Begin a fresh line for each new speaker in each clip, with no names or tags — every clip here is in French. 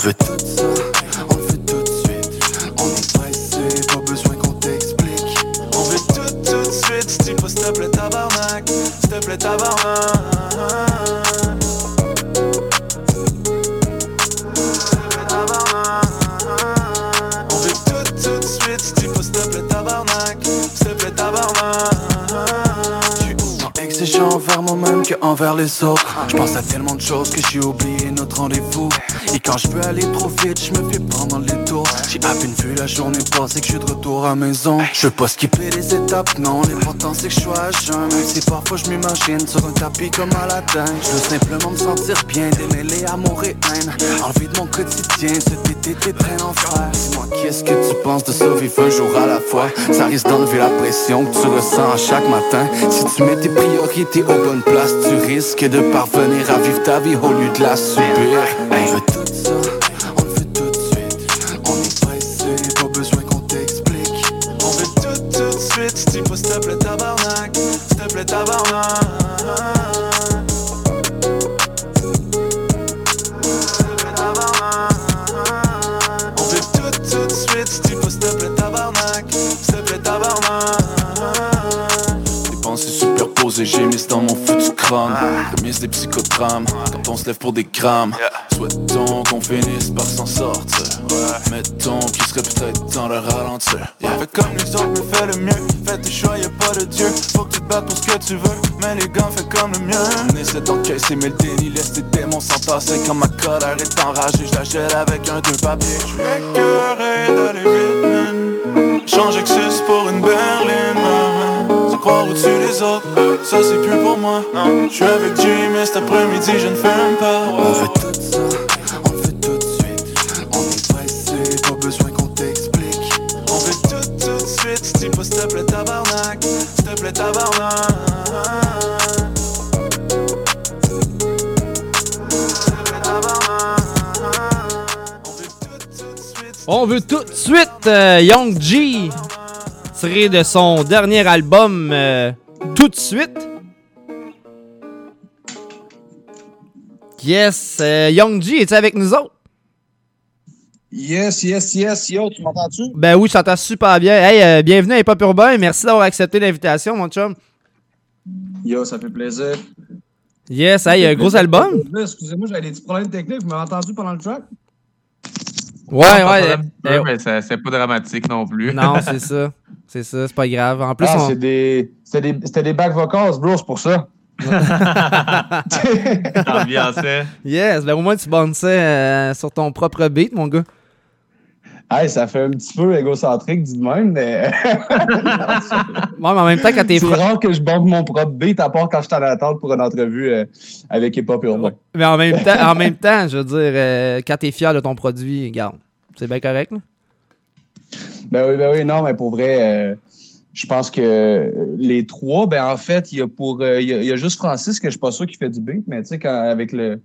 veut envers les autres. Je pense à tellement de choses que j'ai oublié notre rendez-vous. Et quand je veux aller trop vite, je me fais prendre les tours. J'ai à peine vu la journée passer que je suis de retour à maison. Je veux pas skipper les étapes, non. L'important c'est que je sois à jeun. Même si parfois je m'imagine sur un tapis comme à la dingue. Je veux simplement me sentir bien, démêler amour et haine. Enlever de mon quotidien, cet été t'es très enfer. Qu'est-ce que tu penses de ça, vivre un jour à la fois? Ça risque d'enlever la pression que tu ressens à chaque matin. Si tu mets tes priorités aux bonnes places, tu risques de parvenir à vivre ta vie au lieu de la subir. Quand on se lève pour des grammes, souhaitons qu'on finisse par s'en sortir. Mettons qu'il serait peut-être temps de ralentir. Fais comme les autres, mais fais le mieux. Fais tes choix, y'a pas de Dieu. Faut que tu te battes pour ce que tu veux. Mais les gants, fais comme le mien. On essaie d'encaisser, mais le déni laisse tes démons s'entasser. Quand ma colère est enragée, je la gèle avec un deux papiers. Je suis écœuré d'aller vite, man. Que c'est pour une berline, croire au-dessus des autres, ça c'est plus pour moi. Je suis avec Jim, mais cet après-midi, je ne fume pas. On fait tout ça, on le fait tout de suite. On est pressé, pas besoin qu'on t'explique. On veut tout tout de suite, s'il faut, s'il te plaît, tabarnak. S'il te plaît, tabarnak.
On veut tout de suite euh, Young G tiré de son dernier album euh, Tout de suite. Yes, euh, Young G, es-tu avec nous autres?
Yes, yes, yes. Yo, tu m'entends-tu?
Ben oui, je t'entends super bien. Hey, euh, bienvenue à Hip Hop Urbain. Merci d'avoir accepté l'invitation, mon chum.
Yo, ça fait plaisir.
Yes, hey, un gros album.
Excusez-moi, j'avais des petits problèmes techniques. Vous m'avez entendu pendant le track?
Ouais, ouais. euh,
mais c'est pas dramatique non plus.
non, c'est ça. C'est ça, c'est pas grave. En plus,
Ah,
on-
c'est des... C'était des... c'était des back vocals, bro, c'est pour ça.
Ambiancé.
yes, ben au moins tu bounçais euh, sur ton propre beat, mon gars.
hey, ça fait un petit peu égocentrique, dit de même, mais
Bon, mais en même temps, quand t'es
c'est rare que je bande mon propre beat, à part quand je suis en attente pour une entrevue euh, avec Hip Hop Urbain.
Mais en même temps, en même temps, je veux dire, euh, quand t'es fier de ton produit, regarde, c'est bien correct, là?
Ben oui, ben oui, non, mais pour vrai, euh, je pense que les trois, ben en fait, il y a pour euh, il y, a- il y a juste Francis que je suis pas sûr qu'il fait du beat, mais tu sais, quand avec le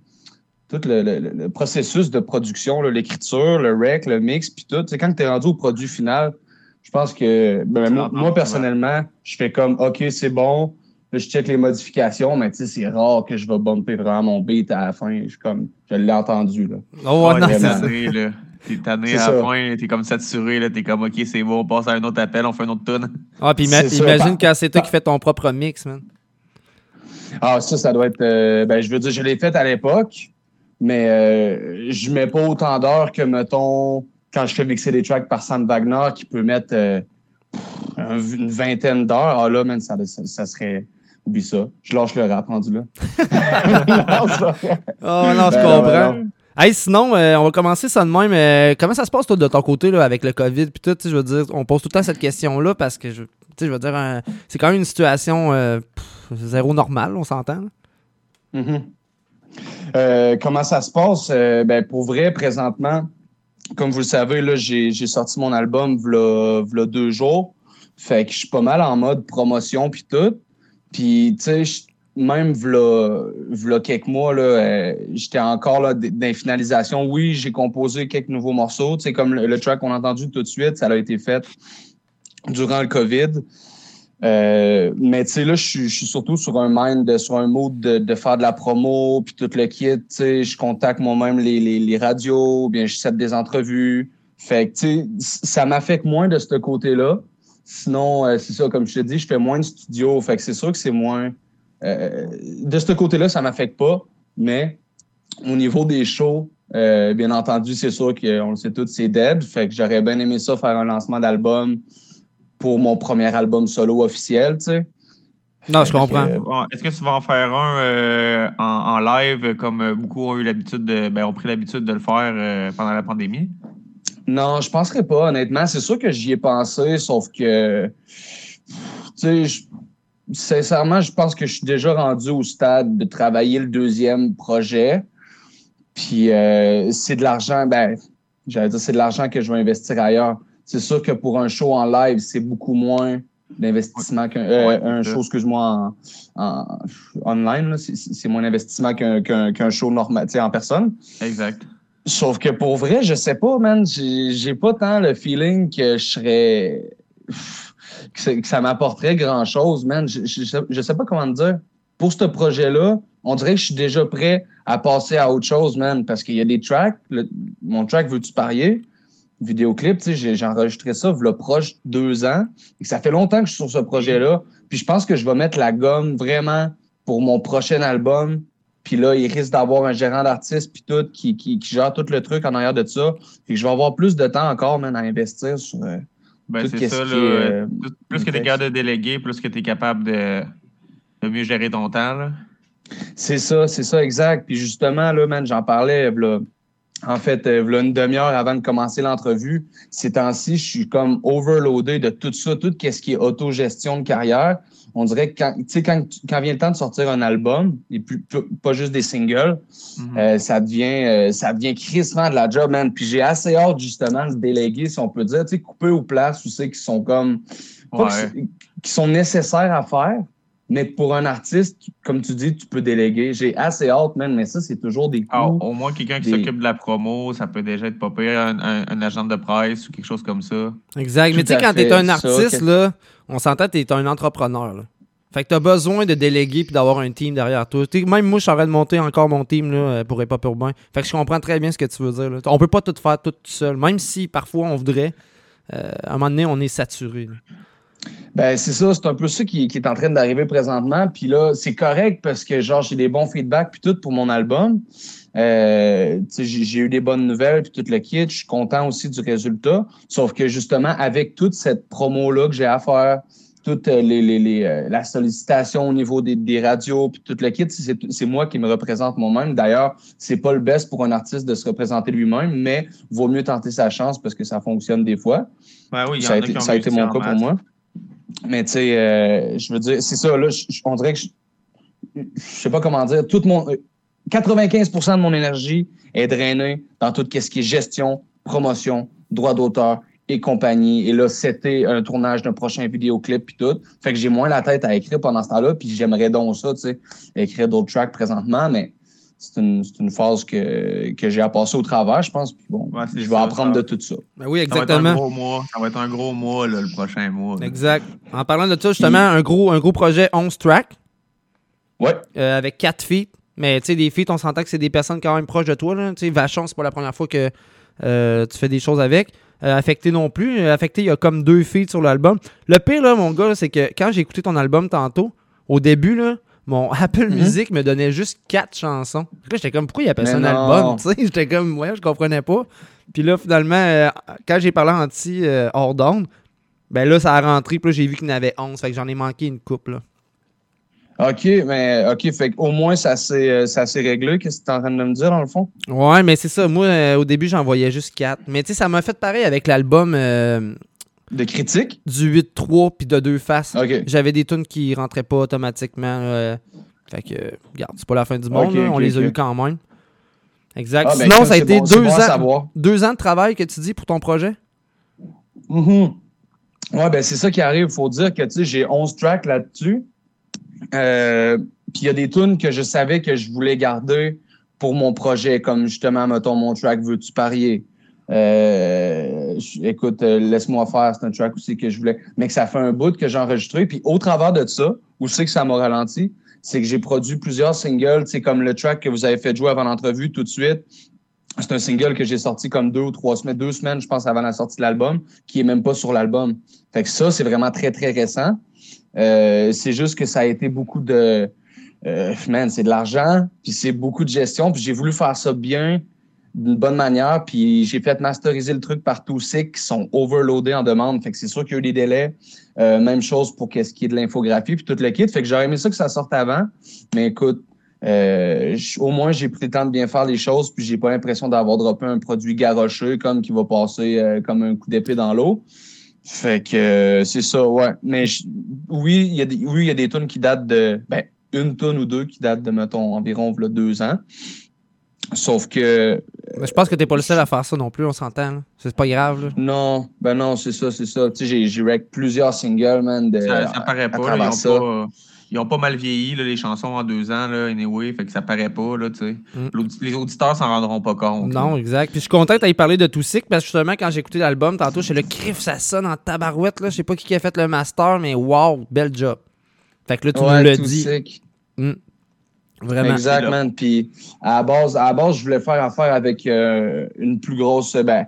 tout le, le- le- le processus de production, l'écriture, le rec, le mix, puis tout, tu sais, quand tu es rendu au produit final, je pense que ben, moi, moi, personnellement, je fais comme OK, c'est bon. Là, je check les modifications, mais tu sais, c'est rare que je vais bumper vraiment mon beat à la fin. Je suis comme je l'ai entendu là.
Oh, ouais, non, c'est ça.
là. T'es tanné à la fin, t'es comme saturé, là. T'es comme, OK, c'est bon, on passe à un autre appel, on fait un autre tune.
Ah, puis ima- imagine quand c'est toi qui fais ton propre mix, man.
Ah, ça, ça doit être. euh, ben, je veux dire, je l'ai fait à l'époque, mais euh, je mets pas autant d'heures que, mettons, quand je fais mixer des tracks par Sam Wagner qui peut mettre euh, un- une vingtaine d'heures. Ah là, man, ça, ça, ça serait. Oublie ça. Je lâche le rap rendu là. Non.
Oh, non, je
Ben
comprends.
ben non.
Hey, sinon, euh, on va commencer ça de même. Euh, comment ça se passe, toi, de ton côté, là, avec le COVID? Puis tout, je veux dire, on pose tout le temps cette question-là parce que, je, tu sais, je veux dire, c'est quand même une situation euh, zéro normale, on s'entend.
Mhm. Euh, comment ça se passe? Ben, pour vrai, présentement, comme vous le savez, j'ai, sorti mon album v'là, deux jours. Fait que je suis pas mal en mode promotion puis tout. Puis, tu sais, même v'là, v'là quelques mois, là, euh, j'étais encore là dans les finalisations. Oui, j'ai composé quelques nouveaux morceaux. Sais, comme le, track qu'on a entendu tout de suite, ça a été fait durant le COVID. Euh, mais tu sais, là, je suis, surtout sur un mind, sur un mode de, de faire de la promo, puis tout le kit. Tu sais, je contacte moi-même les, les, les radios, bien, je set des entrevues. Fait que, tu sais, ça m'affecte moins de ce côté-là. Sinon, euh, c'est ça, comme je te dis, je fais moins de studio. Fait que c'est sûr que c'est moins. Euh, de ce côté-là, ça m'affecte pas. Mais au niveau des shows, euh, bien entendu, c'est sûr qu'on le sait tous, c'est dead. Fait que j'aurais bien aimé ça faire un lancement d'album pour mon premier album solo officiel, tu sais.
Non, je comprends.
Euh,
Est-ce que tu vas en faire un euh, en, en live comme euh, beaucoup ont eu l'habitude de ben, ont pris l'habitude de le faire euh, pendant la pandémie?
Non, je penserais pas, honnêtement. C'est sûr que j'y ai pensé, sauf que, tu sais, sincèrement, je pense que je suis déjà rendu au stade de travailler le deuxième projet. Puis, euh, c'est de l'argent, ben, j'allais dire, c'est de l'argent que je vais investir ailleurs. C'est sûr que pour un show en live, c'est beaucoup moins d'investissement qu'un euh,
Ouais,
un show, excuse-moi, en, en- online. C'est- moins d'investissement qu'un qu'un qu'un show normal, en personne.
Exact.
Sauf que pour vrai, je sais pas, man. J'ai pas tant le feeling que je serais. Que, ça- m'apporterait grand chose, man. Je, je, sais- pas comment te dire. Pour ce projet-là, on dirait que je suis déjà prêt à passer à autre chose, man. Parce qu'il y a des tracks. Mon track Veux-tu parier? Vidéoclip, tu sais, j'ai enregistré ça, le proche deux ans. Et ça fait longtemps que je suis sur ce projet-là. Puis je pense que je vais mettre la gomme vraiment pour mon prochain album. Puis là, il risque d'avoir un gérant d'artiste puis tout qui, gère tout le truc en arrière de ça. Que je vais avoir plus de temps encore, man, à investir sur euh,
Ben, c'est ça. Là, euh, plus que tu es capable de déléguer, plus que tu es capable de, de mieux gérer ton temps. Là.
C'est ça, c'est ça, exact. Puis justement, là, man, j'en parlais, v'là- en fait, euh, v'là une demi-heure avant de commencer l'entrevue. Ces temps-ci, je suis comme overloadé de tout ça, tout ce qui est autogestion de carrière. On dirait que quand, tu sais, quand, quand vient le temps de sortir un album, et plus, plus- pas juste des singles,
Mhm.
euh, ça devient euh, ça devient crissement de la job, man. Puis j'ai assez hâte, justement, de déléguer, si on peut dire, tu sais, couper aux places où c'est qui sont comme pas
Ouais.
qui sont nécessaires à faire, mais pour un artiste, comme tu dis, tu peux déléguer. J'ai assez hâte, man, mais ça, c'est toujours des
Ah,
coûts.
au moins, quelqu'un qui
des-
s'occupe de la promo, ça peut déjà être pas pire, un, un- un agent de presse ou quelque chose comme ça.
Exact.
Tout
Mais tu sais, quand t'es un artiste, là, on s'entend, t'es un entrepreneur. Là. Fait que t'as besoin de déléguer puis d'avoir un team derrière toi. T'sais, même moi, je suis en train de monter encore mon team là, euh, pour pas pour bien. Fait que je comprends très bien ce que tu veux dire. Là. On peut pas tout faire tout seul. Même si parfois on voudrait, euh, à un moment donné, on est saturé. là.
Ben, c'est ça, c'est un peu ça qui, qui est en train d'arriver présentement. Puis là, c'est correct parce que, genre, j'ai des bons feedbacks puis tout pour mon album. Euh, j'ai eu des bonnes nouvelles puis tout le kit. Je suis content aussi du résultat. Sauf que, justement, avec toute cette promo-là que j'ai à faire, toute euh, les, les, les, euh, la sollicitation au niveau des, des radios puis tout le kit, c'est moi qui me représente moi-même. D'ailleurs, c'est pas le best pour un artiste de se représenter lui-même, mais vaut mieux tenter sa chance parce que ça fonctionne des fois
Ben oui, y
a été, ça a été mon cas pour moi. Mais tu sais, euh, je veux dire, c'est ça, là, on dirait que je, je sais pas comment dire, tout mon, euh, 95% de mon énergie est drainée dans tout ce qui est gestion, promotion, droit d'auteur et compagnie. Et là, c'était un tournage d'un prochain vidéoclip puis tout. Fait que j'ai moins la tête à écrire pendant ce temps-là, puis j'aimerais donc ça, tu sais, écrire d'autres tracks présentement, mais c'est une, c'est une phase que, que j'ai à passer au travers, je pense. Puis bon,
Ouais,
je vais
ça,
apprendre
ça.
de tout ça.
Ben oui,
Ça va être un
exactement.
gros mois. Ça va être un gros mois, là, le prochain mois. là.
Exact. En parlant de ça, justement, un gros, un gros projet 11 track
Ouais.
euh, avec 4 feats. Mais tu sais, des feats, on s'entend que c'est des personnes quand même proches de toi. Tu sais, Vachon, c'est pas la première fois que euh, tu fais des choses avec. Euh, Affecté non plus. Affecté, il y a comme deux feats sur l'album. Le pire, là, mon gars, c'est que quand j'ai écouté ton album tantôt, au début, là, mon Apple
Mhm.
Music me donnait juste quatre chansons. J'étais comme, pourquoi il appelle ça un album? J'étais comme, ouais, je comprenais pas. Puis là, finalement, euh, quand j'ai parlé en petit euh, hors d'onde, ben là, ça a rentré. Puis là, j'ai vu qu'il y en avait 11. Fait que j'en ai manqué une coupe, là.
OK, mais OK, fait au moins ça s'est euh, ça s'est réglé. Qu'est-ce que tu es en train de me dire, dans le fond?
Ouais, mais c'est ça. Moi, euh, au début, j'en voyais juste 4. Mais tu sais, ça m'a fait pareil avec l'album euh,
De critique?
du 8-3 puis de deux faces. J'avais des tunes qui rentraient pas automatiquement. là. fait que, euh, regarde, c'est pas la fin du monde. Là. on les a eu quand même. Exact.
Ah, ben,
Sinon, ça a été
bon-
deux,
bon
ans,
savoir.
deux ans de travail que tu dis pour ton projet?
Mhm. Ouais, ben c'est ça qui arrive. faut dire que tu sais, j'ai 11 tracks là-dessus. Euh, Puis il y a des tunes que je savais que je voulais garder pour mon projet, comme justement, mettons, mon track Veux-tu parier? Euh, écoute, euh, laisse-moi faire, c'est un track aussi que je voulais. Mais que ça fait un bout que j'ai enregistré. Puis au travers de ça, où c'est que ça m'a ralenti, c'est que j'ai produit plusieurs singles, sais, comme le track que vous avez fait jouer avant l'entrevue tout de suite. C'est un single que j'ai sorti comme deux ou trois semaines, deux semaines, je pense, avant la sortie de l'album, qui est même pas sur l'album. Fait que ça, c'est vraiment très, très récent. Euh, c'est juste que ça a été beaucoup de... euh, man, c'est de l'argent, puis c'est beaucoup de gestion, puis j'ai voulu faire ça bien, d'une bonne manière, puis j'ai fait masteriser le truc par tous ceux qui sont overloadés en demande. Fait que c'est sûr qu'il y a eu des délais. Euh, même chose pour qu'est-ce qui est de l'infographie, puis tout le kit. Fait que j'aurais aimé ça que ça sorte avant. Mais écoute, euh, au moins j'ai pris le temps de bien faire les choses, puis j'ai pas l'impression d'avoir droppé un produit garocheux comme qui va passer euh, comme un coup d'épée dans l'eau. Fait que euh, c'est ça, ouais. Mais oui, il y a des oui, il y a des tunes qui datent de ben, une tune ou deux qui datent de mettons environ là, deux ans. Sauf que
Mais je pense que t'es pas le seul à faire ça non plus, on s'entend. C'est pas grave. Là.
non, ben non, c'est ça, c'est ça. Tu sais, j'ai, j'ai rec plusieurs singles, man. De,
Ça, ça paraît
à
pas. là, ils, ont
ça.
pas ils ont pas mal vieilli, là, les chansons en deux ans, là, anyway, fait que ça paraît pas, là, tu sais.
Mm.
Les auditeurs s'en rendront pas compte. là.
Non, exact. Puis je suis content que t'aies parlé de Toussic parce que justement, quand j'ai écouté l'album, tantôt, chez le crif, ça sonne en tabarouette. Là. Je sais pas qui a fait le master, mais wow, bel job. Fait que là, tu
Ouais,
nous l'as
tout
dit. Vraiment.
Exact,
là.
man. Puis à la base, à la base, je voulais faire affaire avec euh, une plus grosse, ben,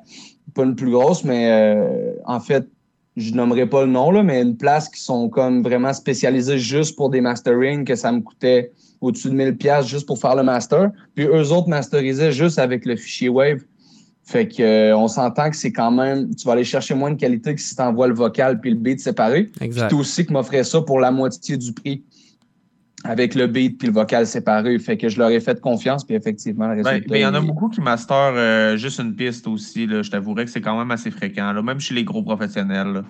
pas une plus grosse, mais euh, en fait, je nommerai pas le nom, là, mais une place qui sont comme vraiment spécialisées juste pour des mastering, que ça me coûtait au-dessus de 1000 pièces juste pour faire le master. Puis eux autres masterisaient juste avec le fichier Wave. Fait que euh, on s'entend que c'est quand même, tu vas aller chercher moins de qualité que si tu envoies le vocal puis le beat séparé.
Exact.
Puis aussi qui m'offrait ça pour la moitié du prix avec le beat puis le vocal séparé. Fait que je leur ai fait confiance puis effectivement, le
Ben,
résultat.
ben, il y en a
il-
beaucoup qui master euh, juste une piste aussi. Là. Je t'avouerais que c'est quand même assez fréquent, là, même chez les gros professionnels. Là.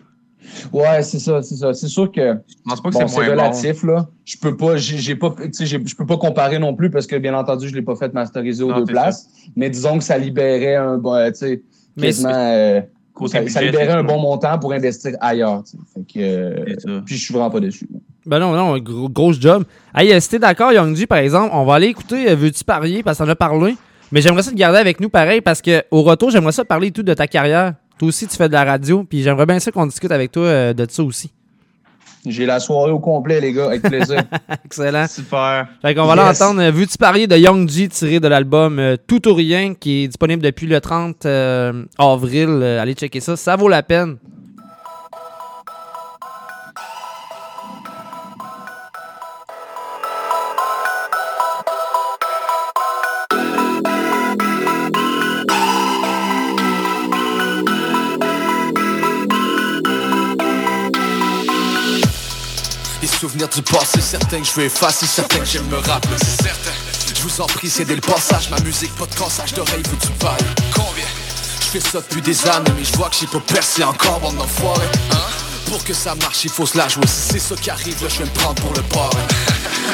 Ouais, c'est ça, c'est ça. C'est sûr que
Je pense pas que
bon,
c'est
relatif là. Je peux pas, j'ai pas, tu sais, j'ai- je peux pas comparer non plus parce que bien entendu, je l'ai pas fait masteriser aux
Non,
deux places. Mais disons que ça libérait un, bon, euh, tu sais,
Mais
quasiment, euh, ça, libérait un bon montant pour investir ailleurs. Fait que, euh, puis je suis vraiment pas déçu.
Ben non, non, gros, grosse job. Hey, euh, si t'es d'accord, Young par exemple, on va aller écouter euh, Veux-tu parier? Parce qu'on a parlé. Mais j'aimerais ça te garder avec nous pareil parce que au retour, j'aimerais ça parler tout de ta carrière. Toi aussi, tu fais de la radio, puis j'aimerais bien ça qu'on discute avec toi euh, de ça aussi.
J'ai la soirée au complet, les gars, avec plaisir.
Excellent.
Super.
Fait qu'on va aller
Yes.
entendre euh, Veux-tu parier de Young G tiré de l'album euh, Tout ou Rien qui est disponible depuis le 30 euh, avril. Allez checker ça, ça vaut la peine.
Les souvenirs du passé, certains que je veux effacer, certains que j'aime me rappeler, c'est certain. Je vous en prie, c'est dès le passage, ma musique, pas de cassage d'oreille, veux tu parles Combien? Je fais ça depuis des années, mais je vois que j'ai pas percé encore, bande d'enfoirés. Hein Pour que ça marche, il faut se la jouer. Si c'est ça qui arrive, là, je vais me prendre pour le parrain.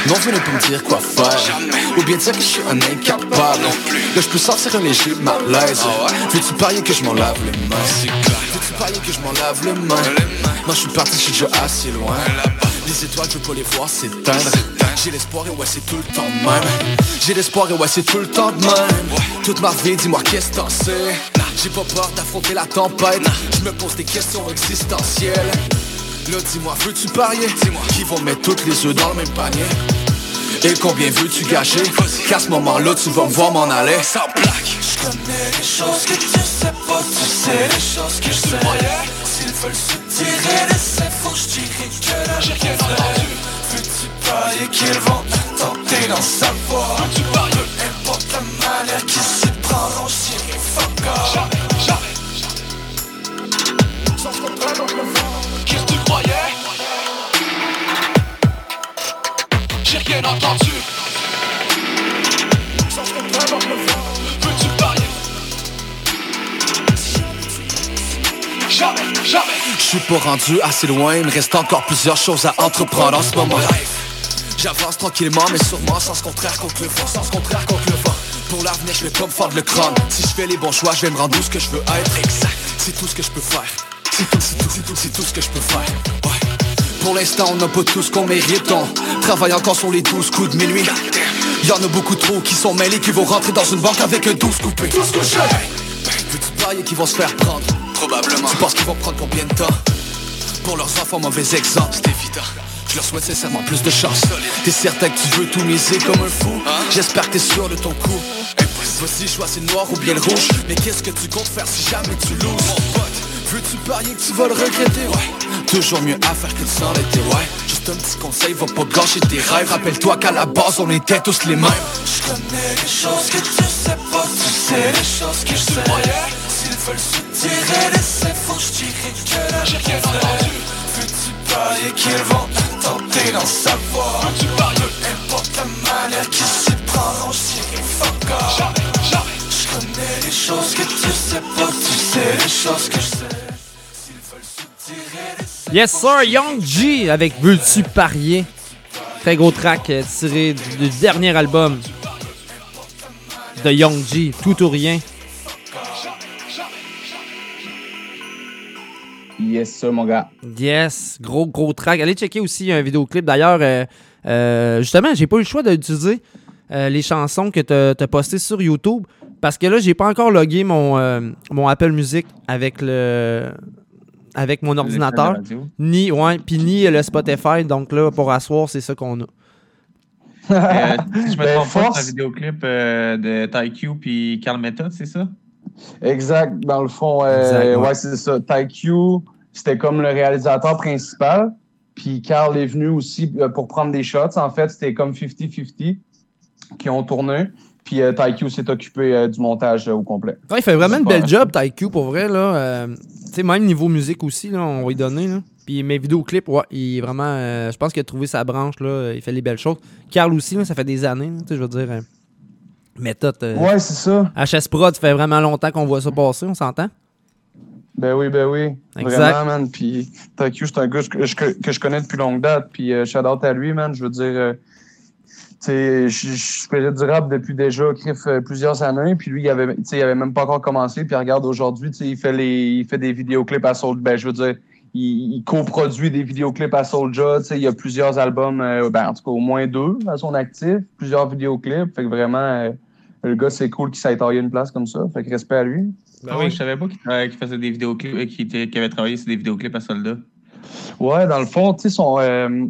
Non, venez pas me dire quoi faire. Ou bien dire que je suis un incapable. Là, je peux sentir un léger malaise. Veux-tu parier que je m'en lave les mains? Veux-tu parier que je m'en lave les mains? Non, je suis parti, je suis déjà assez loin. Les étoiles, je veux pas les voir s'éteindre. J'ai l'espoir et ouais, c'est tout le temps de même. J'ai l'espoir et ouais, c'est tout le temps de même. Toute ma vie, dis-moi qu'est-ce que t'en sais. J'ai pas peur d'affronter la tempête. Je me pose des questions existentielles. Là, dis-moi, veux-tu parier? Dis-moi, qui vont mettre toutes les œufs dans le même panier? Et combien veux-tu gâcher? Qu'à ce moment-là, tu vas me voir m'en aller Sans plaque Je connais les choses que tu sais pas Tu sais les choses que je sais S'ils veulent se tirer des faut je dirai que là j'ai rien entendu Veux-tu parier qu'ils vont tenter d'en savoir Veux-tu parier Peu importe la manière qu'ils s'y prendront, je dirai fuck off. Jamais, jamais Sans comprendre donc le fond Qu'est-ce que tu croyais? J'ai rien entendu. Sans comprendre donc le fond Jamais, jamais. Je suis pas rendu assez loin, il me reste encore plusieurs choses à entreprendre en ce moment. J'avance tranquillement mais sûrement sans se contraire contre le vent Sans se contraire contre le vent. Pour l'avenir je vais pas me fendre le crâne. Si je fais les bons choix je vais me rendre où ce que je veux être. Exact, c'est tout ce que je peux faire. C'est tout, c'est tout, c'est tout, c'est tout ce que je peux faire. Ouais. Pour l'instant, on n'a pas tout ce qu'on mérite. On travaille encore sur les 12 coups de minuit. Y'en a beaucoup trop qui sont mêlés, qui vont rentrer dans une banque avec un 12 coupé. Tous couchés. Veux-tu parier qui vont se faire prendre? Probablement. Tu penses qu'ils vont prendre combien de temps Pour leurs enfants, mauvais exemple, c'est évident. Je leur souhaite sincèrement plus de chance. T'es certain que tu veux tout miser comme un fou? J'espère que t'es sûr de ton coup. Voici, choisis le noir ou bien le rouge. Mais qu'est-ce que tu comptes faire si jamais tu loses? Veux-tu parier que tu vas le regretter? Ouais. Toujours mieux à faire que de s'en était Ouais. Juste un petit conseil, va pas gâcher tes rêves. Rappelle-toi qu'à la base on était tous les mêmes. Je connais les choses que tu sais pas Tu sais les choses que je sais. S'ils veulent tirer faut que je dirai que rien entendu Veux-tu parier qu'ils vont tenter d'en savoir Veux-tu parier Peu importe la manière qu'ils s'y prendront, je dirai fuck off Je connais les choses que tu sais pas Tu sais les choses que je sais S'ils veulent se tirer les
Yes, sir, Young G avec Veux-tu parier? Très gros track euh, tiré du dernier album de Young G, Tout ou Rien.
Yes, sir, mon gars.
Yes, gros, gros track. Allez checker aussi un vidéoclip. D'ailleurs, euh, euh, justement, j'ai pas eu le choix d'utiliser euh, les chansons que tu as postées sur YouTube parce que là, j'ai pas encore logué mon, euh, mon Apple Music avec le avec mon ordinateur, ni ouais, puis ni le Spotify. Donc là, pour asseoir, c'est ça qu'on a.
Euh, si je me
Ben,
trompe pas,
force.
c'est un vidéoclip euh, de TyQ puis Carl Method, c'est ça?
Exact. Dans le fond, euh,
Exact, ouais.
ouais, c'est ça. TyQ, c'était comme le réalisateur principal. Puis Carl est venu aussi euh, pour prendre des shots. En fait, c'était comme 50-50 qui ont tourné. Puis euh, s'est occupé euh, du montage euh, au complet.
Ouais, il fait vraiment une belle job, TyQ, pour vrai. Là, tu sais, même niveau musique aussi, là, on va lui donner. Là. Puis mes vidéoclips, ouais, il est vraiment. je pense qu'il a trouvé sa branche, là, il fait les belles choses. Carl aussi, là, ça fait des années, je veux dire. méthode.
Ouais, c'est ça.
HS Prod, ça fait vraiment longtemps qu'on voit ça passer, on s'entend?
Ben oui, ben oui.
Exact.
Vraiment, man. Puis TyQ, c'est un gars que je, que je connais depuis longue date. Puis euh, shout out à lui, man. Je veux dire, euh, je je faisais du rap depuis déjà Criff, euh, plusieurs années. Puis lui, il avait, tu sais, il avait même pas encore commencé. Puis regarde, aujourd'hui, tu sais, il fait les, il fait des vidéoclips à Soulja. Ben, je veux dire, il, il coproduit des vidéoclips à Soulja. Tu sais, il y a plusieurs albums, euh, ben, en tout cas, au moins deux à son actif. Plusieurs vidéoclips. Fait que vraiment, euh, le gars, c'est cool qu'il s'aille tailler une place comme ça. Fait que respect à lui.
Ah oui, je savais pas qu'il faisait des vidéoclips, euh, qu'il avait travaillé sur des vidéoclips à soldats.
Ouais, dans le fond, tu sais, son, euh,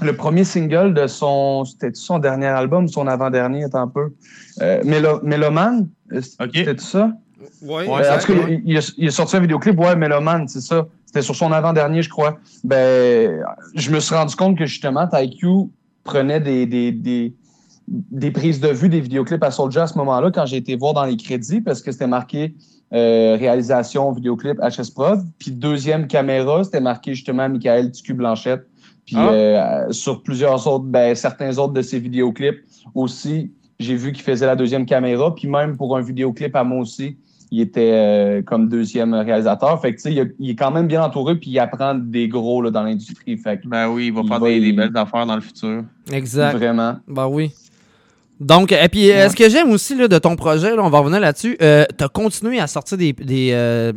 le premier single de son, c'était son dernier album, son avant-dernier, attends un peu? Euh, Mélo, Méloman, euh, c'était ça?
Ouais,
Ouais,
Euh, en
ça,
tout cas,
ouais.
il, il a, il a sorti un vidéoclip, ouais, Méloman, c'est ça. C'était sur son avant-dernier, je crois. Ben, je me suis rendu compte que justement, TyQ prenait des, des, des, des prises de vue des vidéoclips à Soulja à ce moment-là, quand j'ai été voir dans les crédits, parce que c'était marqué euh, réalisation, vidéoclip, HS Prod. Puis deuxième caméra, c'était marqué justement Michael TQ Blanchette. Puis
Ah.
euh, sur plusieurs autres, ben, certains autres de ses vidéoclips aussi, j'ai vu qu'il faisait la deuxième caméra. Puis même pour un vidéoclip à moi aussi, il était euh, comme deuxième réalisateur. Fait que tu sais, il, est quand même bien entouré, puis il apprend des gros là, dans l'industrie. Fait que
Ben oui, il va
Il
faire
va
des, des belles affaires dans le futur.
Exact.
vraiment.
Ben oui. Donc, et puis, euh, ce que j'aime aussi là, de ton projet, là, on va revenir là-dessus, euh, tu as continué à sortir des, des, euh,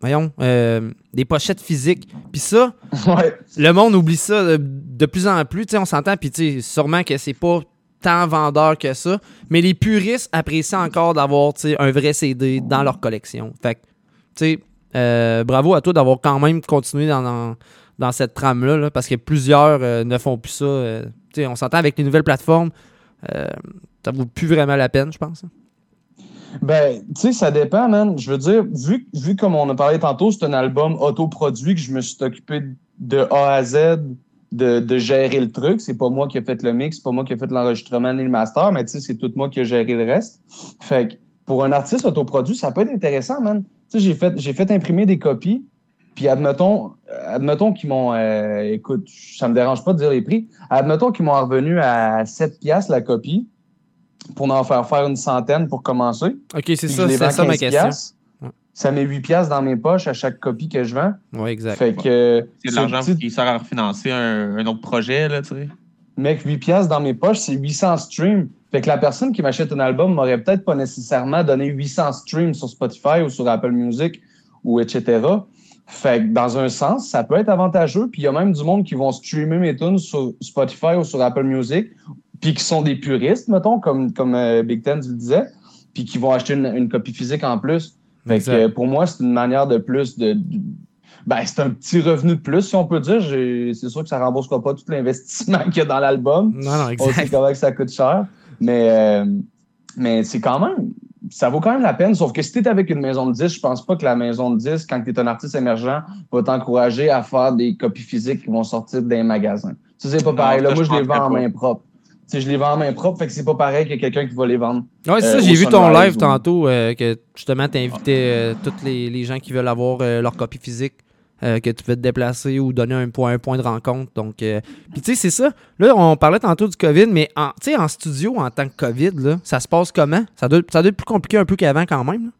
voyons, euh, des pochettes physiques. Puis ça,
Ouais.
le monde oublie ça de, de plus en plus. Tu sais, on s'entend, puis sûrement que c'est pas tant vendeur que ça. Mais les puristes apprécient encore d'avoir tu sais, un vrai CD dans leur collection. Fait que, tu sais, euh, bravo à toi d'avoir quand même continué dans, dans, dans cette trame-là, là, parce que plusieurs euh, ne font plus ça. euh, tu sais, on s'entend avec les nouvelles plateformes. Euh, ça vaut plus vraiment la peine, je pense. hein.
Ben, tu sais, ça dépend, man. Je veux dire, vu, vu comme on a parlé tantôt, c'est un album autoproduit que je me suis occupé de A à Z de, de gérer le truc. C'est pas moi qui ai fait le mix, c'est pas moi qui ai fait l'enregistrement ni le master, mais tu sais, c'est tout moi qui ai géré le reste. Fait que pour un artiste autoproduit, ça peut être intéressant, man. Tu sais, j'ai fait, j'ai fait imprimer des copies, puis admettons, admettons qu'ils m'ont, euh, écoute, ça me dérange pas de dire les prix, admettons qu'ils m'ont revenu à 7 piastres la copie pour en faire faire une centaine pour commencer.
Ok, c'est ça, c'est ça ma
15
question.
piastres. Ça met 8 piastres dans mes poches à chaque copie que je vends.
Ouais, exact.
Fait que,
C'est de l'argent
petit-
qui sert à refinancer un, un autre projet, là, tu sais.
mec, 8 piastres dans mes poches, c'est 800 streams. Fait que la personne qui m'achète un album m'aurait peut-être pas nécessairement donné 800 streams sur Spotify ou sur Apple Music ou etc. Fait que dans un sens, ça peut être avantageux. Puis il y a même du monde qui vont streamer mes tunes sur Spotify ou sur Apple Music, puis qui sont des puristes, mettons, comme, comme euh, Big Ten le disait, puis qui vont acheter une, une copie physique en plus. Fait
Exact.
que pour moi, c'est une manière de plus de. de- Ben, c'est un petit revenu de plus, si on peut dire. C'est sûr que ça ne remboursera pas tout l'investissement qu'il y a dans l'album.
Non, non,
On sait comment que ça coûte cher. Mais, euh, mais c'est quand même. Ça vaut quand même la peine. Sauf que si tu es avec une maison de disques, je pense pas que la maison de disques, quand tu es un artiste émergent, va t'encourager à faire des copies physiques qui vont sortir d'un magasin. Ça, c'est pas
Non,
pareil. Là, moi,
je
les vends en main propre. Tu sais, je les vends en main propre, fait que c'est pas pareil que quelqu'un qui va les vendre.
Ouais, c'est
Euh,
ça, j'ai
au
vu ton live
ou-
tantôt, euh, que justement, tu invitais tous les, les gens qui veulent avoir euh, leur copie physique, euh, que tu veux te déplacer ou donner un point, un point de rencontre. Donc, euh, puis tu sais, c'est ça. Là, on parlait tantôt du COVID, mais en, en studio, en tant que COVID, là, ça se passe comment? Ça doit, ça doit être plus compliqué un peu qu'avant quand même. là.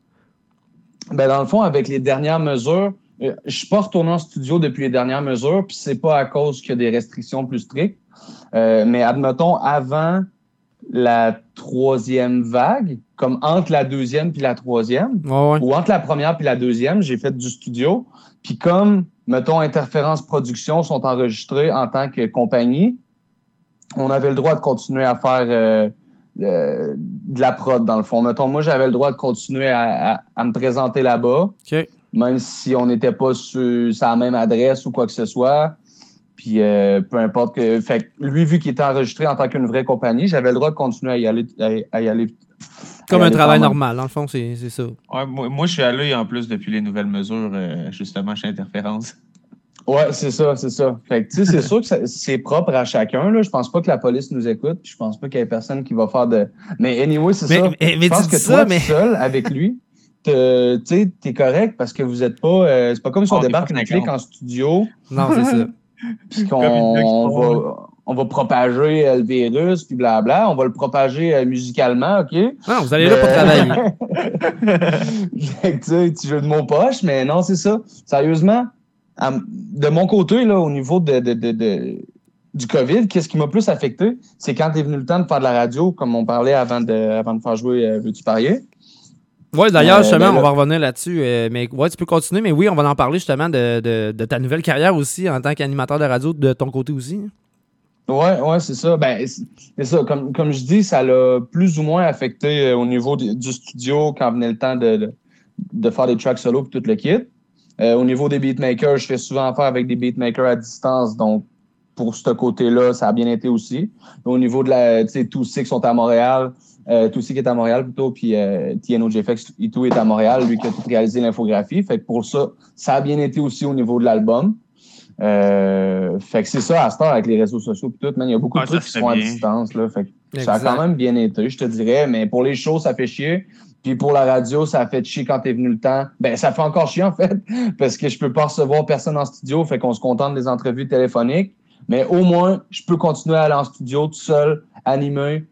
Ben, dans le fond, avec les dernières mesures, euh, je suis pas retourné en studio depuis les dernières mesures, puis c'est pas à cause qu'il y a des restrictions plus strictes. Euh, mais admettons, avant la troisième vague, comme entre la deuxième puis la troisième,
ouais.
ou entre la première puis la deuxième, j'ai fait du studio. Puis comme, mettons, Interférence Production sont enregistrés en tant que compagnie, on avait le droit de continuer à faire euh, euh, de la prod, dans le fond. Mettons, moi, j'avais le droit de continuer à, à- à me présenter là-bas, même si on n'était pas sur, la même adresse ou quoi que ce soit. Puis euh, peu importe que. Fait que lui, vu qu'il était enregistré en tant qu'une vraie compagnie, j'avais le droit de continuer à y aller. À y aller
Comme un travail normal, dans le fond, c'est c'est ça.
Ouais, moi, moi, je suis allé en plus depuis les nouvelles mesures, euh, justement, chez Interférence.
Ouais, c'est ça, c'est ça. Fait que, tu sais, c'est sûr que c'est propre à chacun, là. Je pense pas que la police nous écoute, je pense pas qu'il y ait personne qui va faire de. Mais anyway, c'est ça.
mais, mais
je pense que
ça,
toi,
mais.
seul, avec lui, tu sais, t'es correct parce que vous êtes pas. euh, c'est pas comme si on, débarque une
50.
clique en studio,
Non, c'est ça.
puis
Comme
qu'on va, on va propager euh, le virus, puis blabla. On va le propager euh, musicalement, OK?
Non, vous allez là pour travailler.
Tu jeu de mots poche, mais non, c'est ça. Sérieusement, de mon côté, là, au niveau de, de- de- de- du COVID, qu'est-ce qui m'a plus affecté? C'est quand est venu le temps de faire de la radio, comme on parlait avant de, avant de faire jouer euh, Veux-tu parier?
Ouais, d'ailleurs,
Euh,
justement,
ben là-
on va revenir là-dessus. euh, mais ouais, tu peux continuer. Mais oui, on va en parler justement de, de- de ta nouvelle carrière aussi en tant qu'animateur de radio de ton côté aussi.
Ouais, ouais, c'est ça. Ben, c'est ça. Comme, comme je dis, ça l'a plus ou moins affecté euh, au niveau du, studio quand venait le temps de, de, faire des tracks solo et tout le kit. Euh, au niveau des beatmakers, je fais souvent affaire avec des beatmakers à distance, donc pour ce côté-là, ça a bien été aussi. Au niveau de la, tu sais, tous qui sont à Montréal, euh, tous ceux qui est à Montréal plutôt, puis euh, JFX et tout est à Montréal, lui qui a tout réalisé l'infographie. Fait que pour ça, ça a bien été aussi au niveau de l'album. Euh, fait que c'est ça, à ce temps, avec les réseaux sociaux et tout, man, il y a beaucoup
Ah,
de trucs qui sont à distance, là. Fait que ça a quand même bien été, je te dirais. Mais pour les shows, ça fait chier. Puis pour la radio, ça a fait chier quand t'es venu le temps. Ben, ça fait encore chier, en fait, parce que je peux pas recevoir personne en studio. Fait qu'on se contente des entrevues téléphoniques. Mais au moins, je peux continuer à aller en studio tout seul, animer.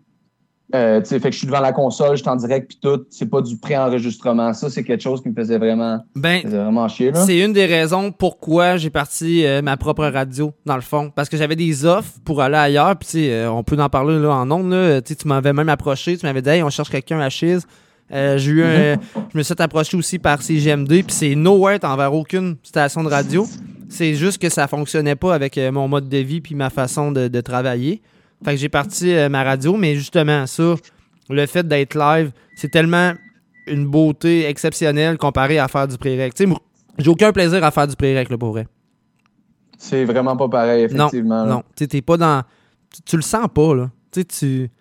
Euh, tu sais, fait que je suis devant la console, je suis en direct, puis tout. C'est pas du pré-enregistrement. Ça, c'est quelque chose qui me faisait vraiment,
Ben,
faisait vraiment chier,
c'est une des raisons pourquoi j'ai parti euh, ma propre radio, dans le fond. Parce que j'avais des offres pour aller ailleurs. Puis, euh, on peut en parler là, en ondes. Là. Tu m'avais même approché. Tu m'avais dit, hey, on cherche quelqu'un à Chiz. Euh, j'ai eu un- je me suis fait approcher aussi par CGMD. Puis, c'est nowhere envers aucune station de radio. C'est juste que ça fonctionnait pas avec mon mode de vie puis ma façon de, de travailler. Fait que j'ai parti euh, ma radio. Mais justement, ça, le fait d'être live, c'est tellement une beauté exceptionnelle comparé à faire du pré-rec. Tu sais, moi, j'ai aucun plaisir à faire du pré-rec, là, pour vrai.
C'est vraiment pas pareil, effectivement.
Non, tu t'es pas dans. Tu, tu le sens pas, là. Tu sais, tu.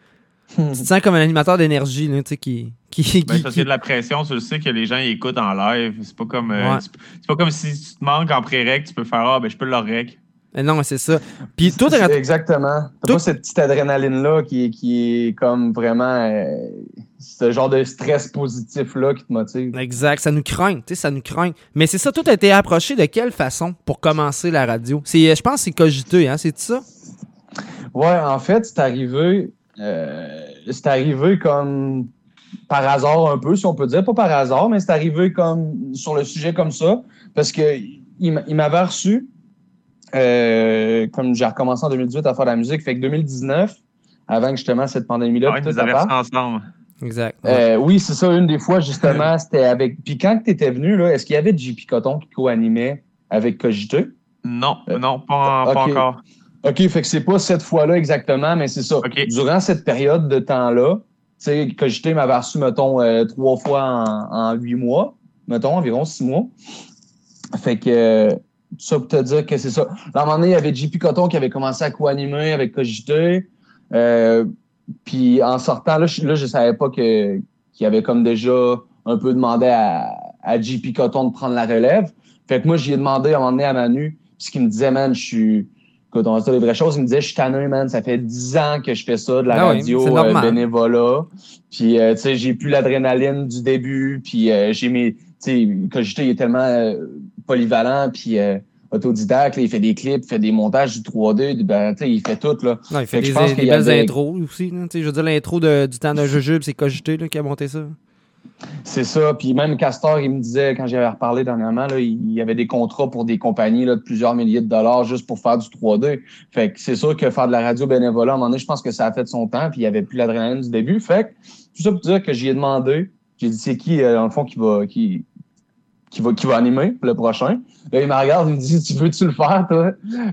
Tu te sens comme un animateur d'énergie, là, tu sais, qui. qui, qui-
Ben, ça,
qui-
c'est de la pression, tu le sais que les gens écoutent en live. C'est pas comme euh,
Ouais.
c'est c'est pas comme si tu te manques en pré-rec, tu peux faire Ah ben je peux le rec.
Eh Non, c'est ça. Puis
Exactement. T'as
Tout-
pas cette petite adrénaline-là qui, est- qui est comme vraiment euh, ce genre de stress positif-là qui te motive.
Exact, ça nous craint, tu sais, ça nous craint. Mais c'est ça, tout a été approché de quelle façon pour commencer la radio? C'est, euh, je pense que c'est cogité, hein, c'est ça?
Ouais, en fait, c'est arrivé, euh, c'est arrivé comme par hasard un peu, si on peut dire, pas par hasard, mais c'est arrivé comme sur le sujet comme ça, parce que il m'avait reçu, euh, comme j'ai recommencé en 2018 à faire de la musique, fait que 2019, avant que justement cette pandémie-là,
Ouais,
tout
ils nous
à
avaient
part,
reçus ensemble.
Exact. ouais.
Euh, oui, c'est ça. Une des fois, justement, c'était avec. Puis quand tu étais venu, là, est-ce qu'il y avait JP Coton qui co-animait avec Cogité?
Non,
Euh,
non, pas, encore.
OK, fait que c'est pas cette fois-là exactement, mais c'est ça.
Ok.
Durant cette période de temps-là, tu sais, Cogité m'avait reçu, mettons, euh, trois fois en, en huit mois. mettons, environ six mois. Fait que, euh, tout ça pour te dire que c'est ça. À un moment donné, il y avait JP Coton qui avait commencé à co-animer avec Cogité. Euh, puis en sortant, là, je, là, je savais pas que qu'il avait comme déjà un peu demandé à, à JP Coton de prendre la relève. Fait que moi, j'y ai demandé à un moment donné à Manu, puis qu'il me disait, man, je suis. Quand on va dire les vraies choses, il me disait, je suis tanné, man. Ça fait dix ans que je fais ça, de la
Ah oui,
radio
c'est
euh, bénévolat. Puis, euh, tu sais, j'ai plus l'adrénaline du début. Puis, j'ai mes. Tu sais, Cogité, il est tellement polyvalent. Puis, euh, autodidacte. là, il fait des clips, il fait des montages du 3D. du- Ben, il fait tout, là.
Non, il fait des,
je pense
des
qu'il y
belles
avait-
intros aussi. là. Je veux dire, l'intro du temps d'un jujube, c'est Cogité là, qui a monté ça.
C'est ça. Puis même Castor, il me disait, quand j'avais reparlé dernièrement, là, il y avait des contrats pour des compagnies là, de plusieurs milliers de dollars juste pour faire du 3D. Fait que c'est sûr que faire de la radio bénévolat, à un moment donné, je pense que ça a fait son temps, puis il n'y avait plus l'adrénaline du début. Fait que tout ça pour dire que j'y ai demandé. J'ai dit, c'est qui, euh, dans le fond, qui va, qui, qui va, qui va animer le prochain? Là, il me regarde, il me dit, tu veux-tu le faire, toi?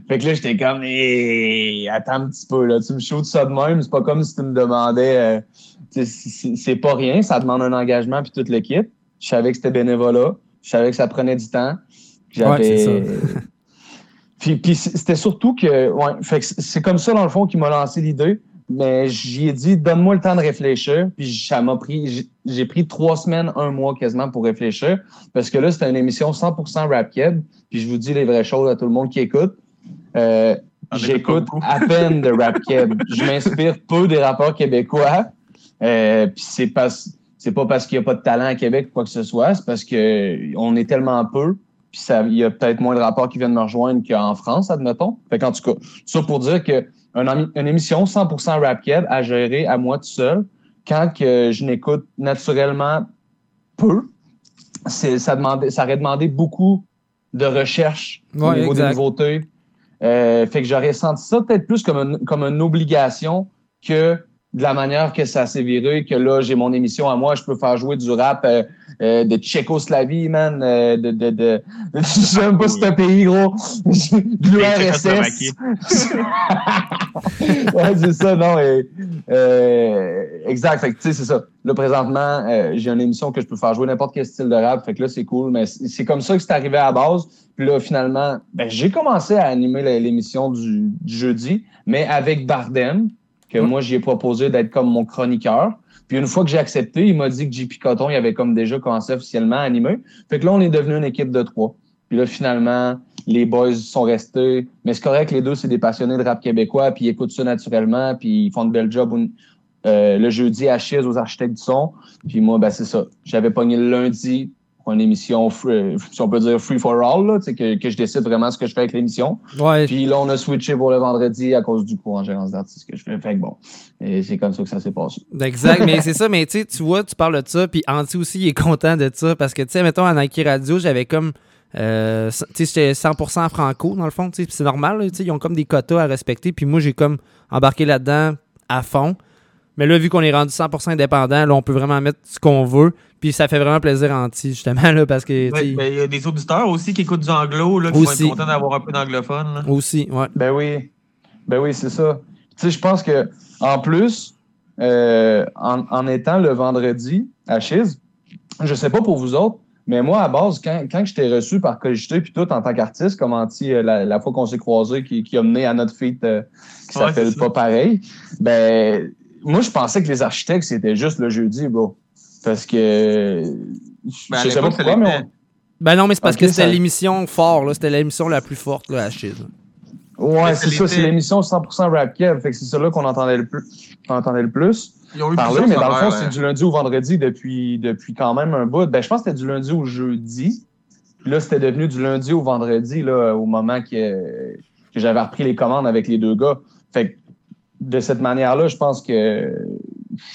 Fait que là, j'étais comme, Hé, attends un petit peu, là. Tu me shoots ça de même. C'est pas comme si tu me demandais, euh, c'est pas rien. Ça demande un engagement puis toute l'équipe. Je savais que c'était bénévolat. Je savais que ça prenait du temps.
Ouais,
J'avais. puis, puis c'était surtout que, ouais, fait que c'est comme ça, dans le fond, qui m'a lancé l'idée. Mais j'y ai dit, donne-moi le temps de réfléchir. Puis ça m'a pris, j'ai- pris trois semaines, un mois quasiment pour réfléchir. Parce que là, c'était une émission 100% rap keb. Puis je vous dis les vraies choses à tout le monde qui écoute. Euh,
Ah,
J'écoute à peine de rap keb. Je m'inspire peu des rappeurs québécois. Euh, puis c'est pas c'est pas parce qu'il n'y a pas de talent à Québec ou quoi que ce soit, c'est parce que on est tellement peu. Puis il y a peut-être moins de rappeurs qui viennent me rejoindre qu'en France, admettons. Fait qu'en tout cas, ça pour dire que une émission 100% rap keb à gérer à moi tout seul, quand que je n'écoute naturellement peu, ça demandait, ça aurait demandé beaucoup de recherche au niveau
exact.
des nouveautés. Euh, fait que j'aurais senti ça peut-être plus comme, une- comme une obligation que de la manière que ça s'est viré, que là, j'ai mon émission à moi, je peux faire jouer du rap euh, euh, de Tchécoslavie, man, euh, de, de, de, je sais même pas c'est un pays, gros, de l'URSS. ouais, c'est ça, non. et, euh, exact. Fait que, tu sais, c'est ça. Là, présentement, euh, j'ai une émission que je peux faire jouer n'importe quel style de rap. Fait que là, c'est cool. Mais c'est comme ça que c'est arrivé à la base. Puis là, finalement, ben, j'ai commencé à animer l'émission du, du jeudi, mais avec Bardem, que
Ouais.
moi, j'ai proposé d'être comme mon chroniqueur. Puis une fois que j'ai accepté, il m'a dit que JP Coton, il avait comme déjà commencé officiellement à animer. Fait que là, on est devenu une équipe de trois. Puis là, finalement, les boys sont restés. Mais c'est correct, les deux, c'est des passionnés de rap québécois, puis ils écoutent ça naturellement, puis ils font de belles jobs euh, le jeudi à Chiz aux architectes du son. Puis moi, ben c'est ça. J'avais pogné le lundi une émission, free- si on peut dire free for all, là, que, que je décide vraiment ce que je fais avec l'émission.
Ouais,
Puis là, on a switché pour le vendredi à cause du cours en gérance d'artiste que je fais. Fait que bon, et c'est comme ça que ça s'est passé.
Exact, mais c'est ça, mais tu vois, tu parles de ça, puis Anti aussi, il est content de ça, parce que, tu sais, mettons, à Nike Radio, j'avais comme, euh, tu sais, j'étais 100% franco, dans le fond, tu sais, c'est normal, tu sais, ils ont comme des quotas à respecter, puis moi, j'ai comme embarqué là-dedans à fond. Mais là, vu qu'on est rendu 100% indépendant, là, on peut vraiment mettre ce qu'on veut, puis ça fait vraiment plaisir à Anti, justement, là, parce que,
Ouais, ben, Il y a des auditeurs aussi qui écoutent du anglo, là, qui
Aussi.
vont être contents d'avoir un peu d'anglophone. là.
aussi, ouais.
Ben oui. Ben oui, c'est ça. Tu sais, je pense que en plus, euh, en, en étant le vendredi à Chiz, je sais pas pour vous autres, mais moi, à base, quand, quand je t'ai reçu par Cogité puis tout en tant qu'artiste, comme anti, euh, la, la fois qu'on s'est croisés, qui, qui a mené à notre feat euh, qui
Ouais,
s'appelle
ça.
Pas pareil, ben moi, je pensais que les architectes, c'était juste le jeudi, bro. Parce que
Ben,
je sais pas pourquoi, mais on,
Ben non, mais c'est parce que c'était
ça-
l'émission fort, là, c'était l'émission la plus forte, là, à Chiz.
Ouais, c'est
ça
c'est l'émission 100% Rap Kev. Fait que c'est ça là qu'on entendait le plus. qu'on entendait le plus.
Ils ont eu
Parler, mais dans le fond, c'est
hein.
du lundi au vendredi depuis, depuis quand même un bout. Ben, je pense que c'était du lundi au jeudi. Puis là, c'était devenu du lundi au vendredi, là, au moment que, que j'avais repris les commandes avec les deux gars. Fait que de cette manière-là, je pense que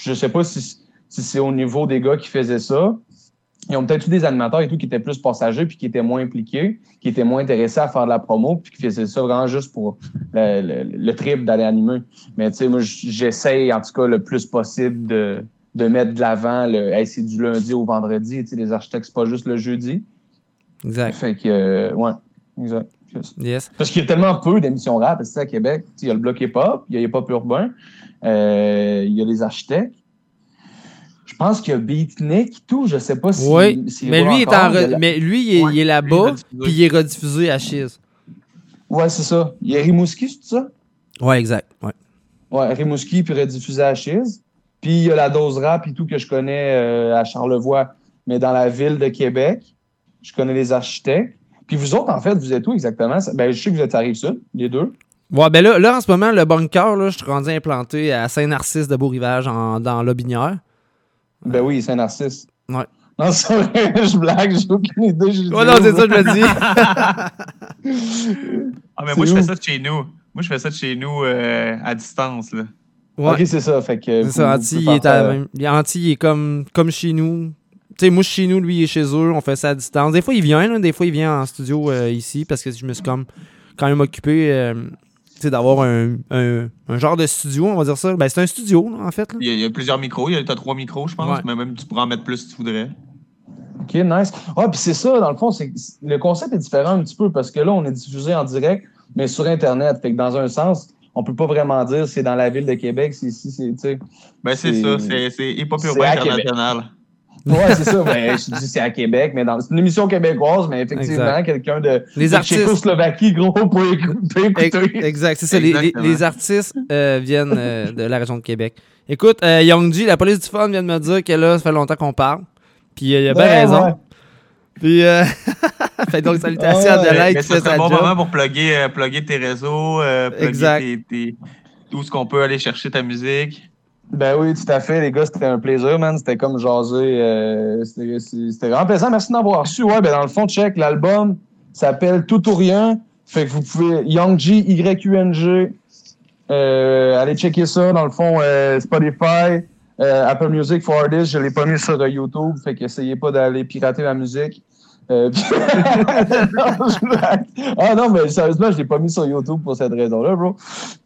je sais pas si, si c'est au niveau des gars qui faisaient ça. Ils ont peut-être eu des animateurs et tout qui étaient plus passagers puis qui étaient moins impliqués, qui étaient moins intéressés à faire de la promo puis qui faisaient ça vraiment juste pour le, le, le trip d'aller animer. Mais tu sais, moi, j'essaye en tout cas le plus possible de, de mettre de l'avant le hey, c'est du lundi au vendredi. Tu sais, les architectes, c'est pas juste le jeudi.
Exact.
Fait que, euh, ouais, exact.
Yes.
Parce qu'il y a tellement peu d'émissions rap ici à Québec. Tu sais, Il y a le bloc hip-hop, il y a hip-hop urbain, euh, il y a les architectes. Je pense qu'il y a Beatnik, tout. Je sais pas si.
Oui, mais lui, est
encore,
en re-
de la-
mais lui, il est,
Ouais,
il est
lui,
là-bas, puis il est rediffusé à Chiz.
Ouais, c'est ça. Il y a Rimouski, c'est ça?
Ouais, exact. Ouais.
Ouais, Rimouski, puis rediffusé à Chiz. Puis il y a la dose rap et tout que je connais euh, à Charlevoix, mais dans la ville de Québec. Je connais les architectes. Puis vous autres, en fait, vous êtes où exactement? Ben, je sais que vous êtes à Rive-Sud, les deux.
Ouais, ben là, là, en ce moment, le bunker, là, je suis rendu implanté à Saint-Narcisse de Beau-Rivage, en- dans Lobinière.
Ben oui, Saint-Narcisse.
Ouais.
Non, c'est vrai, je blague, j'ai aucune idée. je dis
Ouais, non, c'est ça, je me dis.
Ah, mais
C'est
moi, je fais ça de chez nous. Moi, je fais ça de chez nous euh, à distance. Là.
Ouais.
Ok, c'est ça. Fait que.
C'est ça, Anti, il est, à- Anti, il est comme, comme chez nous. Tu sais, moi, je suis chez nous, lui, il est chez eux, on fait ça à distance. Des fois, il vient, là, des fois, il vient en studio euh, ici, parce que je me suis comme quand même occupé, euh, d'avoir un, un, un genre de studio, on va dire ça. Ben, c'est un studio, là, en fait. là.
Il y, a, il y a plusieurs micros. Tu as trois micros, je pense.
Ouais.
Mais même, tu pourras en mettre plus si tu voudrais.
Ok, nice. Ouais, puis c'est ça, dans le fond, c'est le concept est différent un petit peu parce que là, on est diffusé en direct, mais sur Internet. Fait que dans un sens, on peut pas vraiment dire c'est dans la ville de Québec, c'est ici, c'est, tu sais.
Ben, c'est
C'est-
ça. C'est c'est hip hop
c'est
urbain international.
Ouais, c'est ça. Ben, je dis c'est à Québec, mais dans, c'est une émission québécoise, mais effectivement, quelqu'un de,
Les
de
artistes.
Tchécoslovaquie, gros, pour écouter.
Ex-
écouter.
Exact, c'est ça. Les, les- artistes euh, viennent euh, de la région de Québec. Écoute, euh, Young G, la police du fun vient de me dire que là, ça fait longtemps qu'on parle. Puis euh, il a bien
Ouais,
raison.
ouais.
Puis, euh, fait donc, salutations
Ah
à
ouais,
Delight
Mais c'est un bon
job.
moment pour plugger, euh, plugger tes réseaux, euh, plugger
Exact.
tes, tes- tout ce qu'on peut aller chercher ta musique.
Ben oui, tout à fait, les gars, c'était un plaisir, man. C'était comme jaser. euh, c'était vraiment plaisant. Merci d'avoir reçu. Ouais, ben dans le fond, check, l'album s'appelle Tout ou Rien. Fait que vous pouvez. Young G, YQNG. Euh, allez checker ça. Dans le fond, euh, Spotify, euh, Apple Music for Artists. Je l'ai pas mis sur euh, YouTube. Fait que essayez pas d'aller pirater ma musique. Euh, ah non, mais sérieusement, je l'ai pas mis sur YouTube pour cette raison-là, bro.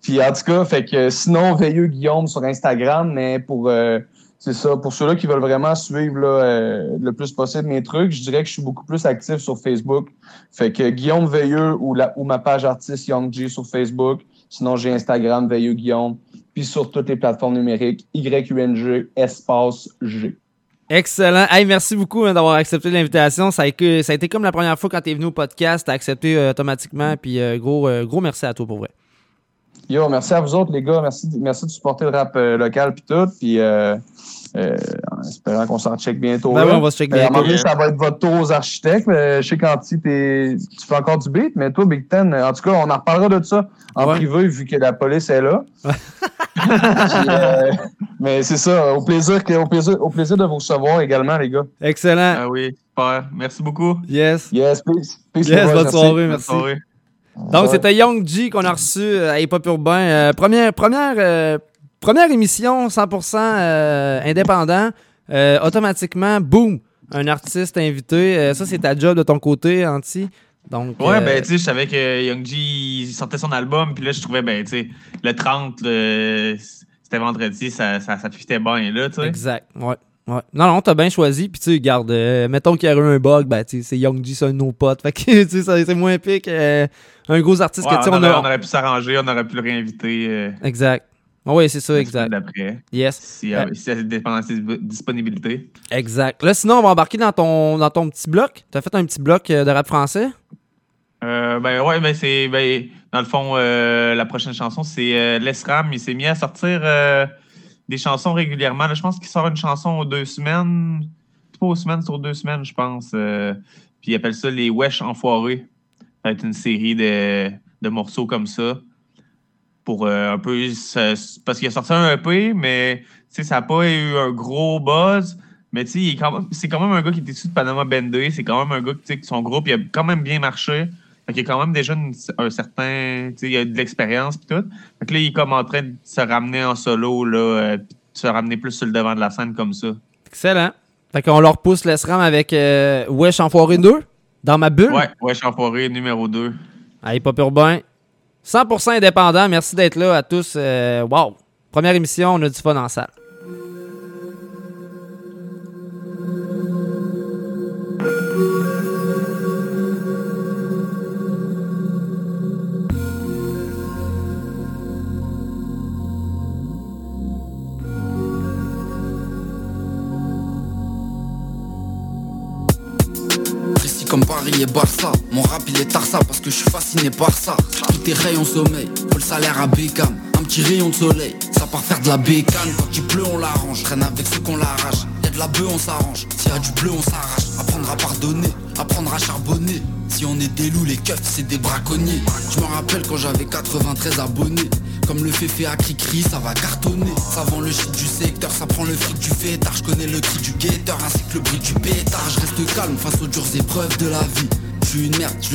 Puis en tout cas, fait que sinon, Veilleux Guillaume sur Instagram, mais pour euh, c'est ça, pour ceux-là qui veulent vraiment suivre là, euh, le plus possible mes trucs, je dirais que je suis beaucoup plus actif sur Facebook. Fait que Guillaume Veilleux ou, la, ou ma page artiste Young G sur Facebook. Sinon, j'ai Instagram Veilleux Guillaume. Puis sur toutes les plateformes numériques, YUNG espace G.
Excellent. Hey, merci beaucoup hein, d'avoir accepté l'invitation. Ça, a été- ça a été comme la première fois quand tu es venu au podcast. Tu as accepté euh, automatiquement. Puis euh, gros, euh, gros merci à toi pour vrai.
Yo, merci à vous autres, les gars. Merci, merci de supporter le rap euh, local puis tout. Puis euh, euh, en espérant qu'on s'en check bientôt.
Ben oui, on va se checker
Euh, à un moment
bientôt.
donné, ça va être votre tour aux architectes. Mais je sais qu'Anti, t'es- tu fais encore du beat, mais toi, Big Ten, en tout cas, on en reparlera de ça en
Ouais.
privé vu que la police est là. Puis, euh, mais c'est ça, au plaisir, au, plaisir, au plaisir de vous recevoir également, les gars.
Excellent.
Ah oui, super. Merci beaucoup.
Yes.
Yes, peace. Peace,
Yes, bonne
merci.
soirée,
Bonne
merci.
soirée.
Donc,
Ouais.
c'était Young G qu'on a reçu euh, à Hip Hop Urbain. Euh, première, première, euh, première émission 100% euh, indépendant. Automatiquement, boum, un artiste invité. Ça, c'est ta job de ton côté, Anti. Donc,
Ouais, ben, tu sais, je savais que Young G sortait son album, puis là, je trouvais, ben, tu sais, le 30, le- c'était vendredi, ça, ça, ça fitait bien, là, tu sais.
Exact, ouais. Ouais. Non, non, t'as bien choisi. Puis, tu sais, garde, euh, mettons qu'il y aurait eu un bug, ben, tu sais, c'est Young G, c'est un de nos potes. Fait que, tu sais, c'est moins pique. euh, un gros artiste
Ouais,
que, tu sais,
on,
on,
aurait,
a.
on aurait pu s'arranger, on aurait pu le réinviter euh,
Exact. Oui, c'est ça, exact.
d'après,
Yes.
si, si ça dépend de ses disponibilités.
Exact. Là, sinon, on va embarquer dans ton, dans ton petit bloc. T'as fait un petit bloc de rap français?
Euh, ben ouais, ben c'est ben, dans le fond euh, la prochaine chanson c'est Lesram, il s'est mis à sortir des chansons régulièrement. Je pense qu'il sort une chanson aux deux semaines, aux semaines, aux deux semaines, je pense. euh, puis il appelle ça les Wesh Enfoirés. Ça va être une série de, de morceaux comme ça. Pour euh, un peu. Parce qu'il a sorti un EP, mais ça n'a pas eu un gros buzz. Mais tu sais, c'est quand même un gars qui est issu de Panama Bendé. C'est quand même un gars que son groupe, il a quand même bien marché. Fait qu'il a quand même déjà une- un certain. Tu sais, il a de l'expérience puis tout. Fait que là, il est comme en train de se ramener en solo, là, euh, puis de se ramener plus sur le devant de la scène comme ça.
Excellent. Fait qu'on leur pousse le SRAM avec euh, Wesh Enfoiré 2 dans ma bulle.
Ouais, ouais, Champoré, numéro 2.
À Hip Hop Urbain. 100% indépendant. Merci d'être là à tous. Euh, wow. Première émission, on a du fun en salle.
Barça. Mon rap il est Tarsa parce que je suis fasciné par ça. Tout est rayon sommeil, faut le salaire à Beckham. Un petit rayon de soleil, ça part faire de la bécane. Quand il pleut on l'arrange, traîne avec ceux qu'on l'arrache. Y'a de la bœuf on s'arrange, s'il y a du bleu on s'arrache. Apprendre à pardonner, apprendre à charbonner. Si on est des loups, les keufs c'est des braconniers. Je me rappelle quand j'avais 93 abonnés comme le fait à cri-cri, ça va cartonner. Ça vend le shit du secteur, ça prend le fric du fêtard. Je connais le cri du guetteur ainsi que le bruit du pétard. Je reste calme face aux dures épreuves de la vie. Je une merde, je